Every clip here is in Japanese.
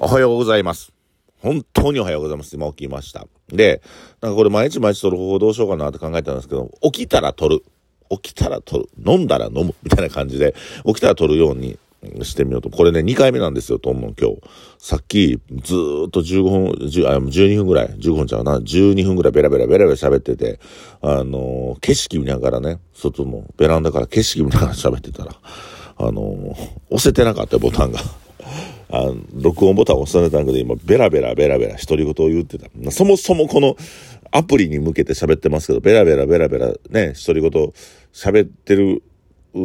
おはようございます。本当におはようございます。今起きました。で、なんかこれ毎日毎日撮る方法どうしようかなって考えたんですけど、起きたら撮る。起きたら撮る。飲んだら飲む。みたいな感じで、起きたら撮るようにしてみようと。これね、2回目なんですよ、撮んの今日。さっき、ずーっと15分、10あ12分ぐらい、15分ちゃうな、12分ぐらいベラベラベラベラ喋ってて、あのー景色見ながらね、外のベランダから景色見ながら喋ってたら、あのー押せてなかったボタンが。あ録音ボタンを押されたんだけど、今、ベラベラベラベラ独り言を言ってた。そもそもこのアプリに向けて喋ってますけど、ベラベラベラベラね、独り言喋ってる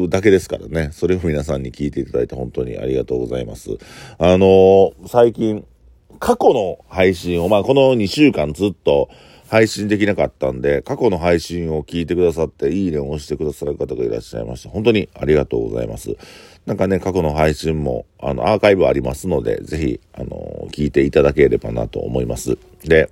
だけですからね。それを皆さんに聞いていただいて本当にありがとうございます。あのー最近、過去の配信を、まあ、この2週間ずっと配信できなかったんで、過去の配信を聞いてくださって、いいねを押してくださる方がいらっしゃいまして、本当にありがとうございます。なんかね、過去の配信も、あの、アーカイブありますので、ぜひ、あの聞いていただければなと思います。で、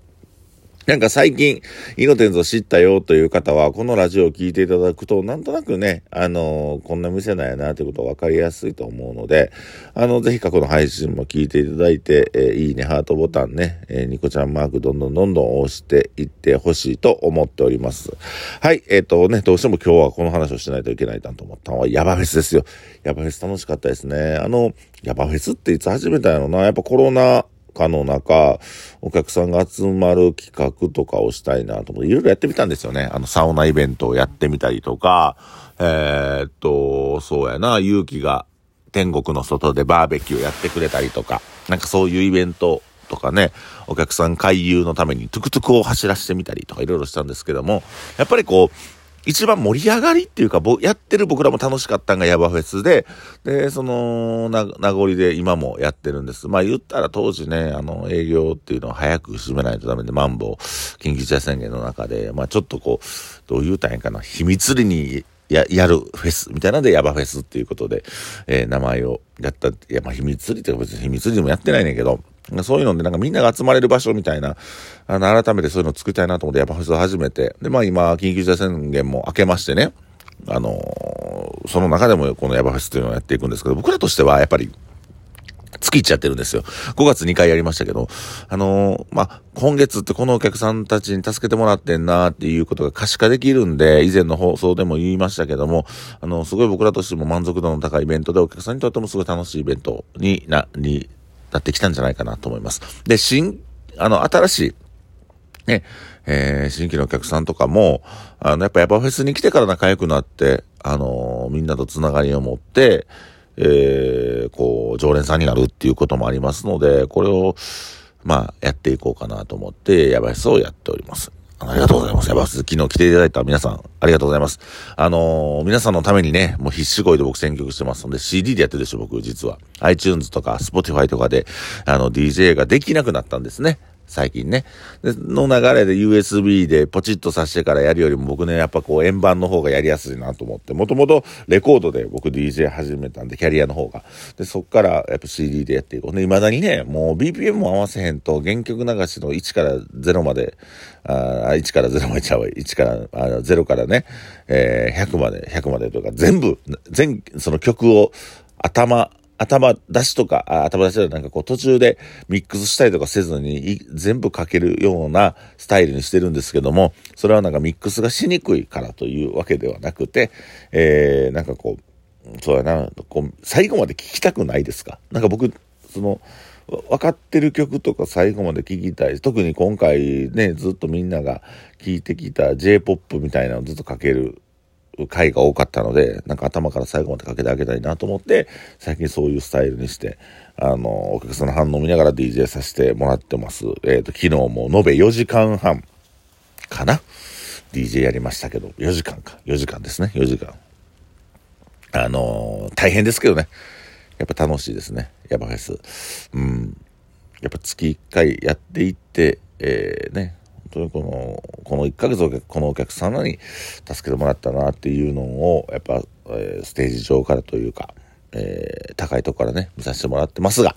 なんか最近、イノテンズを知ったよという方は、このラジオを聞いていただくと、なんとなくね、あのこんな店なんやなということが分かりやすいと思うので、あの、ぜひ過去の配信も聞いていただいて、えーいいね、ハートボタンね、えーニコちゃんマークどんどんどんどん押していってほしいと思っております。はい、えっ、とね、どうしても今日はこの話をしないといけないなと思ったのは、ヤバフェスですよ。ヤバフェス楽しかったですね。あの、ヤバフェスっていつ始めたんやろな。やっぱコロナ禍の中、お客さんが集まる企画とかをしたいなと思って、いろいろやってみたんですよね。あの、サウナイベントをやってみたりとか、えーっと、そうやな、勇気が天国の外でバーベキューやってくれたりとか、なんかそういうイベントとかね、お客さん回遊のためにトゥクトゥクを走らせてみたりとかいろいろしたんですけども、やっぱりこう、一番盛り上がりっていうか、ぼやってる僕らも楽しかったんがヤバフェスで、で、その、な、名残で今もやってるんです。まあ言ったら当時ね、あの、営業っていうのを早く閉めないとダメで、マンボウ、緊急事態宣言の中で、まあちょっとこう、どういうたんやかな、秘密裏にや、やるフェスみたいなので、ヤバフェスっていうことで、えー名前をやった、いや、まあ秘密裏って別に秘密裏もやってないねんけど、そういうので、なんかみんなが集まれる場所みたいな、あの、改めてそういうのを作りたいなと思って、ヤバフェスを始めて、で、まあ今、緊急事態宣言も明けましてね、あのーその中でもこのヤバフェスというのをやっていくんですけど、僕らとしてはやっぱり、月1やってるんですよ。5月2回やりましたけど、あのーまあ、今月ってこのお客さんたちに助けてもらってんなっていうことが可視化できるんで、以前の放送でも言いましたけども、あの、すごい僕らとしても満足度の高いイベントで、お客さんにとってもすごい楽しいイベントにな、になってきたんじゃないかなと思います。で、新、あの、新しい、ね、えー新規のお客さんとかも、あの、やっぱヤバフェスに来てから仲良くなって、あのーみんなとつながりを持って、えーこう、常連さんになるっていうこともありますので、これを、まあ、やっていこうかなと思って、ヤバフェスをやっております。ありがとうございます。やっぱ昨日来ていただいた皆さん、ありがとうございます。あのー皆さんのためにね、もう必死こいで僕選曲してますので、CD でやってるでしょ、僕実は。iTunes とか Spotify とかで、あの、DJ ができなくなったんですね。最近ね。で、の流れで USB でポチッとさしてからやるよりも僕ね、やっぱこう円盤の方がやりやすいなと思って、もともとレコードで僕 DJ 始めたんで、キャリアの方が。で、そっからやっぱ CD でやっていこう。で、未だにね、もう BPM も合わせへんと、原曲流しの1から0まで、あ1から0までちゃうわ。1から、あ0からね、えー100まで、100までとか、全部、全、その曲を頭、頭出しとか、頭出しとかなんかこう途中でミックスしたりとかせずに全部かけるようなスタイルにしてるんですけども、それはなんかミックスがしにくいからというわけではなくて、えー、なんかこう、そうやな、こう、最後まで聴きたくないですか？なんか僕、その、分かってる曲とか最後まで聴きたい。特に今回ね、ずっとみんなが聴いてきた J-POP みたいなのをずっとかける回が多かったので、なんか頭から最後までかけてあげたいなと思って、最近そういうスタイルにして、あの、お客さんの反応を見ながら DJ させてもらってます。えっ、と、昨日も延べ4時間半かな ?DJ やりましたけど、4時間か。4時間ですね、4時間。あの大変ですけどね。やっぱ楽しいですね。ヤバフェス。うん。やっぱ月1回やっていって、えー、ね、当にこの、この1ヶ月お客このお客様に助けてもらったなっていうのを、やっぱ、えーステージ上からというか、えー高いとこからね、見させてもらってますが、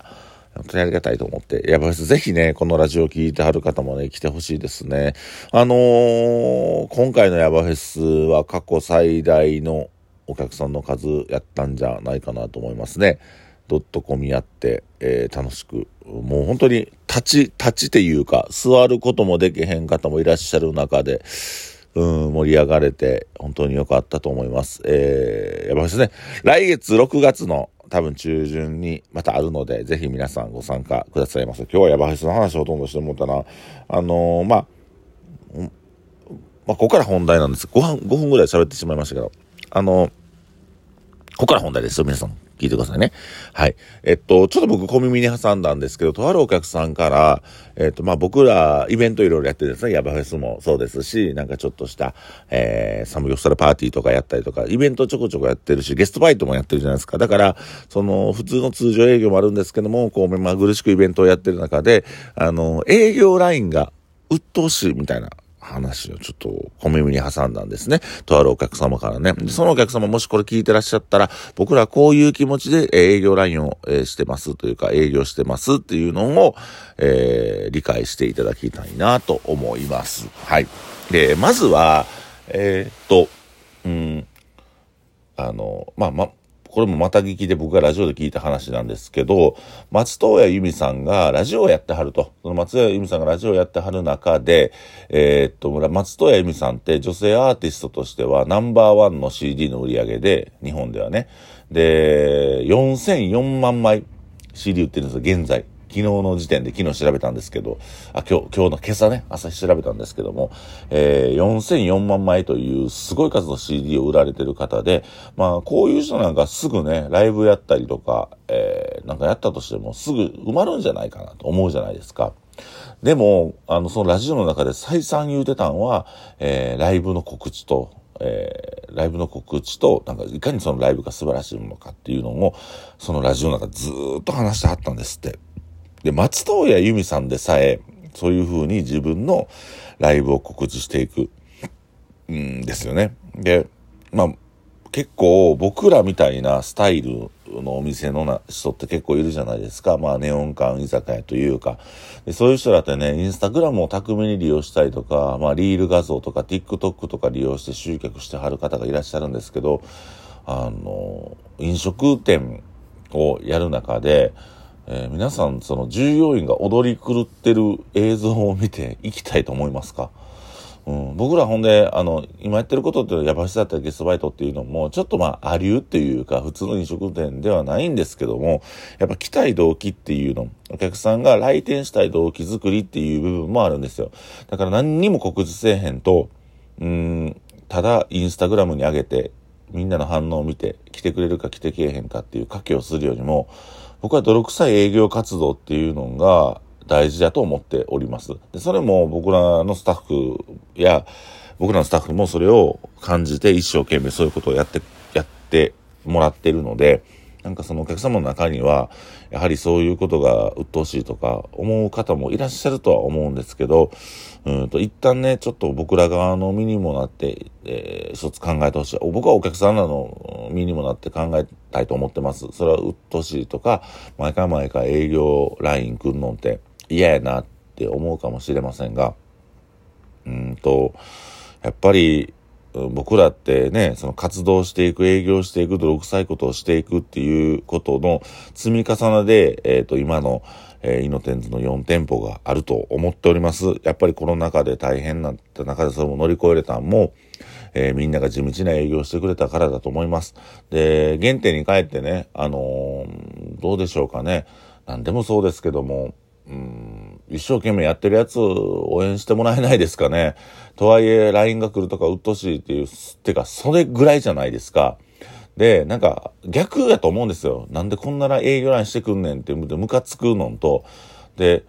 本当にありがたいと思って。ヤバフェス、ぜひね、このラジオを聞いてはる方もね、来てほしいですね。あのー今回のヤバフェスは過去最大のお客さんの数やったんじゃないかなと思いますね。どっと混み合って、えー、楽しく、もう本当に立ち、立ちっていうか、座ることもできへん方もいらっしゃる中で、うん、盛り上がれて、本当に良かったと思います。えー、やばいですね。来月6月の多分中旬にまたあるので、ぜひ皆さんご参加くださいませ。今日はヤバハイスの話をほとんどしてもったな。あのー、まあ、まあ、ここから本題なんです。5分、5分ぐらい喋ってしまいましたけど、あのー、ここから本題ですよ、皆さん。聞いてくださいね。はい。えっと、ちょっと僕小耳に挟んだんですけど、とあるお客さんから、えっと、まあ、僕らイベントいろいろやってるんですね。ヤバフェスもそうですし、なんかちょっとした、えー、サムギョプサルパーティーとかやったりとか、イベントちょこちょこやってるし、ゲストバイトもやってるじゃないですか。だから、その、普通の通常営業もあるんですけども、こう、目まぐるしくイベントをやってる中で、あの、営業ラインが鬱陶しいみたいな話をちょっと小耳に挟んだんですね。とあるお客様からね。そのお客様もしこれ聞いてらっしゃったら、僕らこういう気持ちで営業ラインを、してますというか、営業してますっていうのを、えー、理解していただきたいなと思います。はい。で、まずは、えー、っと、うん、あの、まあ、ま、これもまた聞きで僕がラジオで聞いた話なんですけど、松任谷由実さんがラジオをやってはると。その松任谷由実さんがラジオをやってはる中で、えー、っと、松任谷由実さんって女性アーティストとしてはナンバーワンの CD の売り上げで、日本ではね。で、4004万枚 CD 売ってるんですよ、現在。昨日の時点で昨日調べたんですけど、あ、今日、今日の今朝ね、朝日調べたんですけども、えー、4004万枚というすごい数の CD を売られてる方で、まあ、こういう人なんかすぐね、ライブやったりとか、えー、なんかやったとしてもすぐ埋まるんじゃないかなと思うじゃないですか。でも、あの、そのラジオの中で再三言うてたんは、えー、ライブの告知と、えー、ライブの告知と、なんか、いかにそのライブが素晴らしいものかっていうのを、そのラジオの中ずっと話してはったんですって。で、松任谷由実さんでさえ、そういう風に自分のライブを告知していくんですよね。で、まあ、結構僕らみたいなスタイルのお店の人って結構いるじゃないですか。まあネオン館居酒屋というか。でそういう人だってね、インスタグラムを巧みに利用したりとか、まあリール画像とか TikTok とか利用して集客してはる方がいらっしゃるんですけど、あの、飲食店をやる中で、えー、皆さん、その従業員が踊り狂ってる映像を見ていきたいと思いますか？うん、僕らほんで、あの、今やってることっていうのは、ヤバシだったりゲストバイトっていうのも、ちょっとまあ、ありゅうっていうか、普通の飲食店ではないんですけども、やっぱ来たい動機っていうの、お客さんが来店したい動機作りっていう部分もあるんですよ。だから何にも告知せえへんと、うん、ただインスタグラムに上げて、みんなの反応を見て、来てくれるか来てけえへんかっていう賭けをするよりも、僕は泥臭い営業活動っていうのが大事だと思っております。で、それも僕らのスタッフや、僕らのスタッフもそれを感じて一生懸命そういうことをやって、やってもらってるので、なんかそのお客様の中には、やはりそういうことが鬱陶しいとか思う方もいらっしゃるとは思うんですけど、うんと一旦ね、ちょっと僕ら側の身にもなって、えー、一つ考えてほしい。僕はお客さんらの身にもなって考えたいと思ってます。それは鬱陶しいとか、毎回毎回営業ライン来るのって嫌やなって思うかもしれませんが、うんと、やっぱり、僕らってね、その活動していく、営業していく、泥臭いことをしていくっていうことの積み重ねで、えっ、ー、と、今の、えー、イノテンズの4店舗があると思っております。やっぱりコロナ禍で大変なった中でそれも乗り越えれたんも、えー、みんなが地道な営業してくれたからだと思います。で、原点に帰ってね、あのー、どうでしょうかね。何でもそうですけども、一生懸命やってるやつ応援してもらえないですかね。とはいえ、LINE が来るとか、鬱陶しいっていう、てか、それぐらいじゃないですか。で、なんか、逆やと思うんですよ。なんでこんなら営業 LINE してくんねんって、ムカつくのと、で、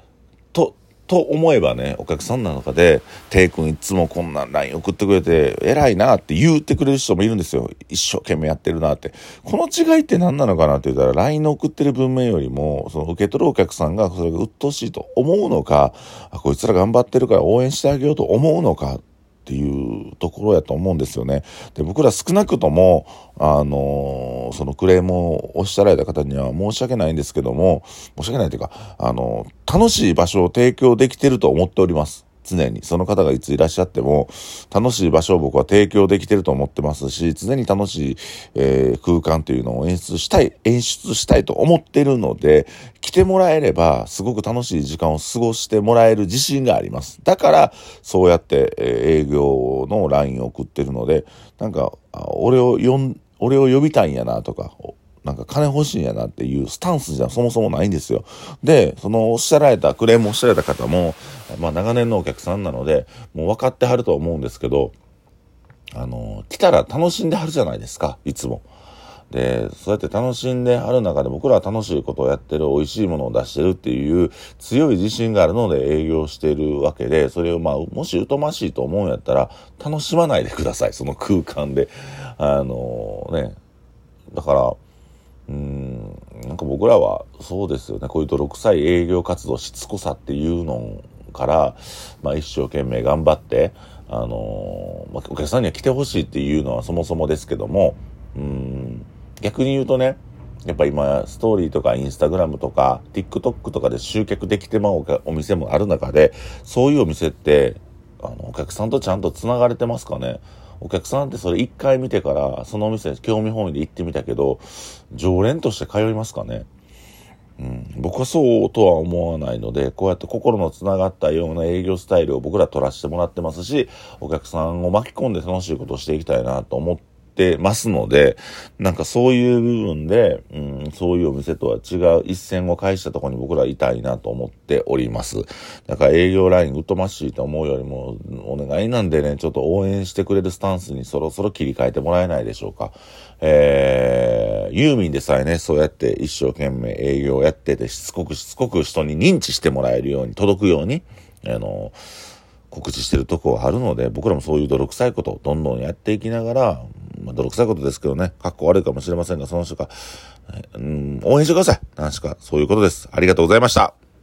と、思えばね、お客さんの中で、テイ君いつもこんなん LINE 送ってくれて、偉いなって言ってくれる人もいるんですよ。一生懸命やってるなって。この違いって何なのかなって言ったら、LINE の送ってる文面よりも、その受け取るお客さんがそれが鬱陶しいと思うのか、こいつら頑張ってるから応援してあげようと思うのか、っていうところやと思うんですよね。で、僕ら少なくとも、あのー、そのクレームをおっしゃられた方には申し訳ないんですけども、申し訳ないというか、あのー、楽しい場所を提供できてると思っております。常に。その方がいついらっしゃっても、楽しい場所を僕は提供できてると思ってますし、常に楽しい、えー、空間というのを演出したい、演出したいと思ってるので、来てもらえれば、すごく楽しい時間を過ごしてもらえる自信があります。だから、そうやって、えー、営業の LINE を送ってるので、なんか、俺を呼ん、俺を呼びたいんやなとか、なんか金欲しいんやなっていうスタンスじゃそもそもないんですよ。で、そのおっしゃられた、クレームおっしゃられた方も、まあ長年のお客さんなので、もう分かってはると思うんですけど、あの、来たら楽しんではるじゃないですか、いつも。で、そうやって楽しんではる中で僕らは楽しいことをやってる、美味しいものを出してるっていう強い自信があるので営業してるわけで、それをまあ、もし疎ましいと思うんやったら、楽しまないでください、その空間で。あのね、だから、うん、なんか僕らはそうですよね。こういう泥臭い営業活動、しつこさっていうのから、まあ一生懸命頑張って、あの、まあ、お客さんには来てほしいっていうのはそもそもですけども、うん、逆に言うとね、やっぱ今、ストーリーとかインスタグラムとか、TikTok とかで集客できてまうお店もある中で、そういうお店って、あの、お客さんとちゃんと繋がれてますかね？お客さんってそれ一回見てから、そのお店に興味本位で行ってみたけど、常連として通いますかね。うん、僕はそうとは思わないので、こうやって心のつながったような営業スタイルを僕ら取らせてもらってますし、お客さんを巻き込んで楽しいことをしていきたいなと思ってってますので、なんかそういう部分で、うん、そういうお店とは違う一線を返したところに僕らいたいなと思っております。だから営業ライン疎ましいと思うよりも、お願いなんでね、ちょっと応援してくれるスタンスにそろそろ切り替えてもらえないでしょうか。えー、ユーミンでさえね、そうやって一生懸命営業をやってて、しつこくしつこく人に認知してもらえるように、届くように、あの、告知してるとこはあるので、僕らもそういう泥臭いことをどんどんやっていきながら、まあ、泥臭いことですけどね、格好悪いかもしれませんが、その人が、うん、応援してください。何しか、そういうことです。ありがとうございました。